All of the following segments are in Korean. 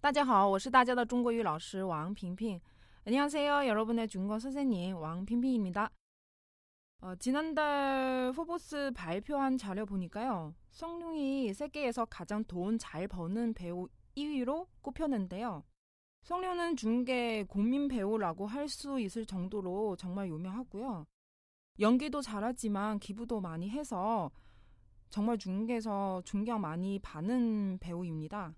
大家好,我是大家的中国语老师王萍萍. 안녕하세요. 여러분의 중국어 선생님 왕핑핑입니다. 어, 지난달 포브스 발표한 자료 보니까요. 성룡이 세계에서 가장 돈 잘 버는 배우 1위로 꼽혔는데요. 성룡은 중계 국민 배우라고 할 수 있을 정도로 정말 유명하고요. 연기도 잘하지만 기부도 많이 해서 정말 중계에서 존경 많이 받는 배우입니다.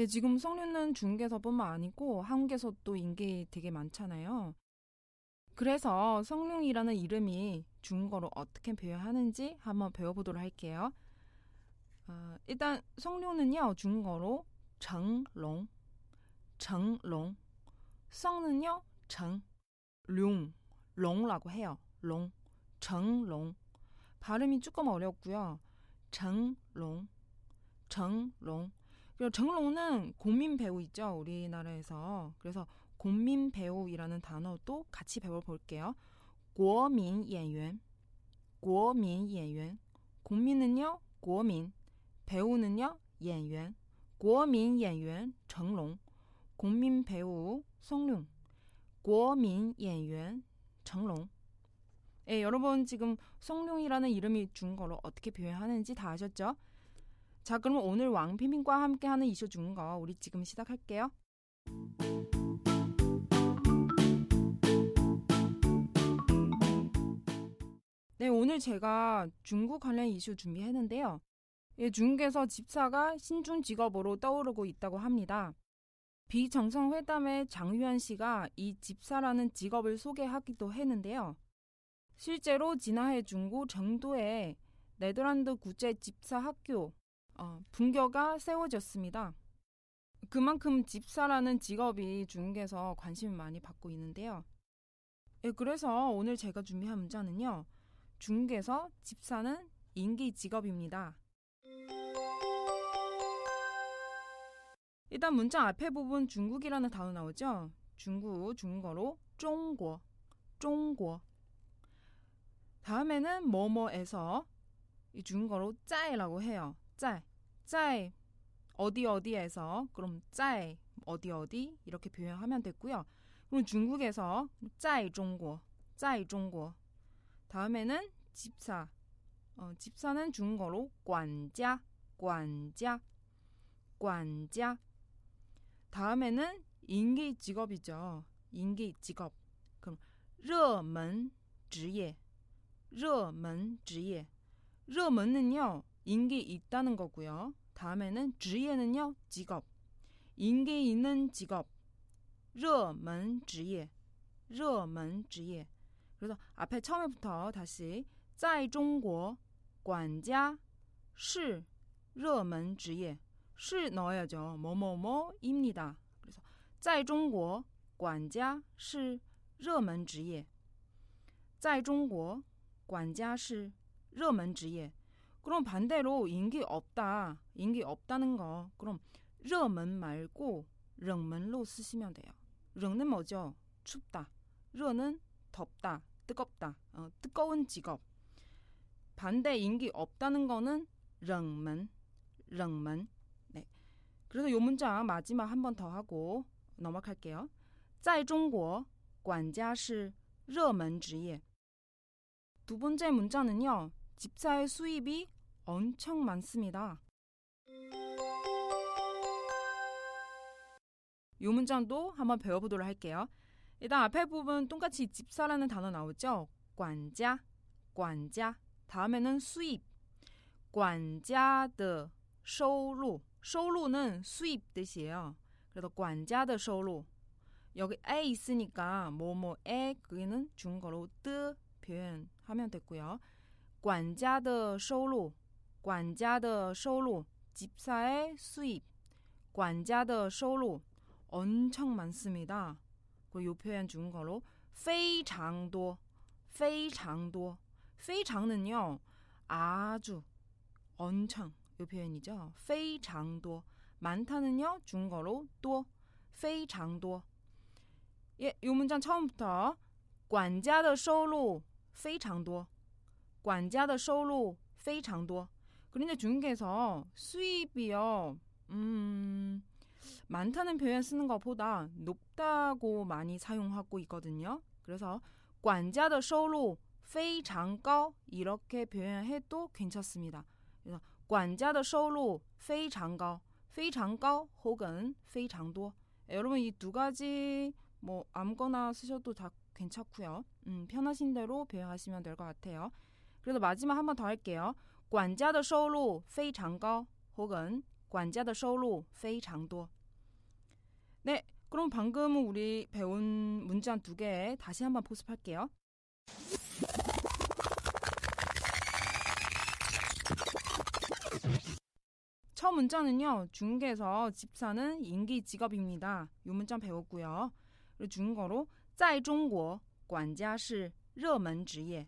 예, 지금 성룡은 중계에서뿐만 아니고 한국에서도 인기 되게 많잖아요. 그래서 성룡이라는 이름이 중국어로 어떻게 표현하는지 한번 배워보도록 할게요. 어, 일단 성룡은요 중국어로 정롱, 정롱, 성는요 정, 룡, 롱라고 해요. 롱, 정롱. 발음이 조금 어렵고요. 정롱, 정롱. 그리고 정롱은 고민 배우 있죠 우리나라에서. 그래서 국민 배우이라는 단어도 같이 배워볼게요. 国民演员,国民演员. 국민은요, 国民. 배우는요, 演员. 国民演员 정롱. 국민 배우 성룡. 国民演员 정롱. 예, 여러분 지금 성룡이라는 이름이 중국어로 어떻게 표현하는지 다 아셨죠? 자, 그럼 오늘 왕피민과 함께하는 이슈 중국어 우리 지금 시작할게요. 네, 오늘 제가 중국 관련 이슈 준비했는데요. 예, 중국에서 집사가 신중 직업으로 떠오르고 있다고 합니다. 비정상 회담의 장유한 씨가 이 집사라는 직업을 소개하기도 했는데요. 실제로 지난해 중국 정도에 네덜란드 국제 집사 학교 어, 분교가 세워졌습니다. 그만큼 집사라는 직업이 중국에서 관심을 많이 받고 있는데요. 예, 그래서 오늘 제가 준비한 문자는요. 중국에서 집사는 인기 직업입니다. 일단 문자 앞에 부분 중국이라는 단어 나오죠? 중국, 중국어로 중국, 중국. 다음에는 뭐뭐에서 이 중국어로 짜이라고 해요. 짜이, 짜이. 어디 어디에서 그럼 짜이 어디 어디 이렇게 표현하면 됐고요. 그럼 중국에서 짜이 중국, 짜이 중국. 다음에는 집사. 어, 집사는 중국어로 管家, 管家, 管家. 다음에는 인기 직업이죠. 인기 직업. 그럼 热门职业, 热门职业. 热门은요 인기 있다는 거고요. 다음에는 职业는요 직업. 인기 있는 직업. 热门职业,热门职业. 그래서 앞에 처음부터 다시 在中国管家是热门职业.是넣어야죠. 뭐뭐뭐입니다. 그래서 在中国管家是热门职业.在中国管家是热门职业. 그럼 반대로 인기 없다. 인기 없다는 거. 그럼 热门 말고 冷门로 쓰시면 돼요. 冷는 뭐죠? 춥다. 热는 덥다. 뜨겁다. 어, 뜨거운 직업. 반대 인기 없다는 거는 冷门. 冷门. 네. 그래서 요 문장 마지막 한 번 더 하고 넘어갈게요. 在中国管家是热门职业.두 번째 문자는요. 집사의 수입이 엄청 많습니다. 이 문장도 한번 배워보도록 할게요. 일단 앞에 부분 똑같이 집사라는 단어 나오죠? 管家, 管家. 다음에는 수입. 管家的收入.收入는 수입 뜻이에요. 그래서 管家的收入. 여기 에 있으니까 뭐뭐에 그게는 중국어로 뜨 표현하면 됐고요. 管家的收入.管家的收入. 집사의 수입. 管家的收入. 엄청 많습니다. 그리고 요 표현 중국어로 非常多,非常多.非常는요 아주 엄청 요 표현이죠. 非常多 많다는요 중국어로 多 非常多 예, 요 문장 처음부터 管家的收入非常多 管家的收入非常多 그런데 중국에서 수입이요 음 많다는 표현 쓰는 것보다 높다고 많이 사용하고 있거든요. 그래서 管家的收入非常高 이렇게 표현해도 괜찮습니다. 그래서 管家的收入非常高,非常高 혹은 非常多 여러분 이 두 가지 뭐 아무거나 쓰셔도 다 괜찮고요. 음, 편하신 대로 표현하시면 될 것 같아요. 그래서 마지막 한 번 더 할게요. 管家的收入非常高 혹은 管家的收入非常多 네, 그럼 방금 우리 배운 문장 두 개 다시 한번 복습할게요. 첫 문자는요, 중국에서 집사는 인기 직업입니다. 이 문장 배웠고요. 그리고 중국어로 在中国管家是热门职业.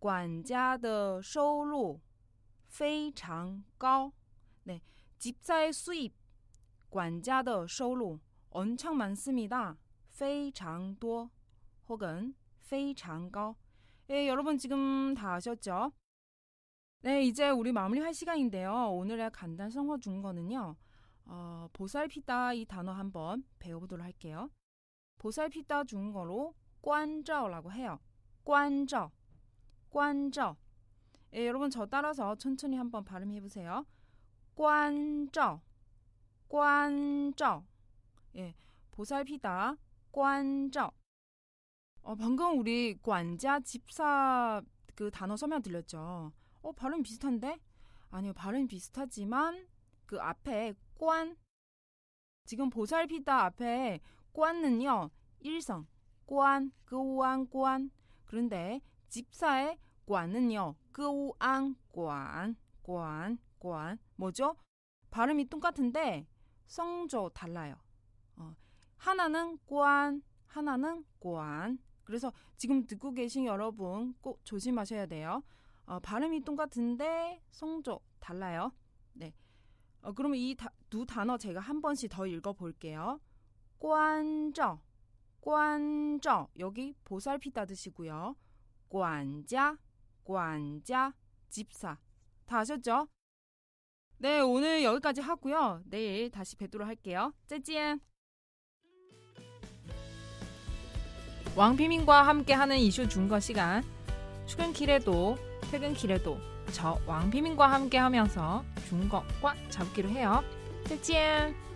管家的收入非常高 네, 집사의 수입 管家的收入 엄청 많습니다. 非常多 혹은 非常高 예, 여러분 지금 다 아셨죠? 네, 이제 우리 마무리할 시간인데요. 오늘의 간단 성어 중거는요. 어, 보살피다 이 단어 한번 배워보도록 할게요. 보살피다 중거로 관저라고 해요. 관저, 관저. 예, 여러분 저 따라서 천천히 한번 발음해 보세요. 관저, 관저. 예, 보살피다, 관저. 어, 방금 우리 관자 집사 그 단어 설명 들렸죠. 어, 발음 비슷한데? 아니요, 발음 비슷하지만 그 앞에 관 지금 보살피다 앞에 관은요 일성 관 그우안 관 그런데 집사의 관은요 그우안 관 관, 관 뭐죠? 발음이 똑같은데 성조 달라요. 어, 하나는 관, 하나는 관. 그래서 지금 듣고 계신 여러분 꼭 조심하셔야 돼요. 어, 발음이 똑같은데 성조 달라요. 네. 어, 그러면 이 두 단어 제가 한 번씩 더 읽어볼게요. 관저, 관저 여기 보살피다 드시고요. 관자, 관자, 집사 다 아셨죠? 네, 오늘 여기까지 하고요. 내일 다시 뵙도록 할게요. 짜잔! 왕피민과 함께하는 이슈 중거 시간 출근길에도 퇴근길에도 저 왕피민과 함께하면서 중국어과 잡기로 해요. 再见。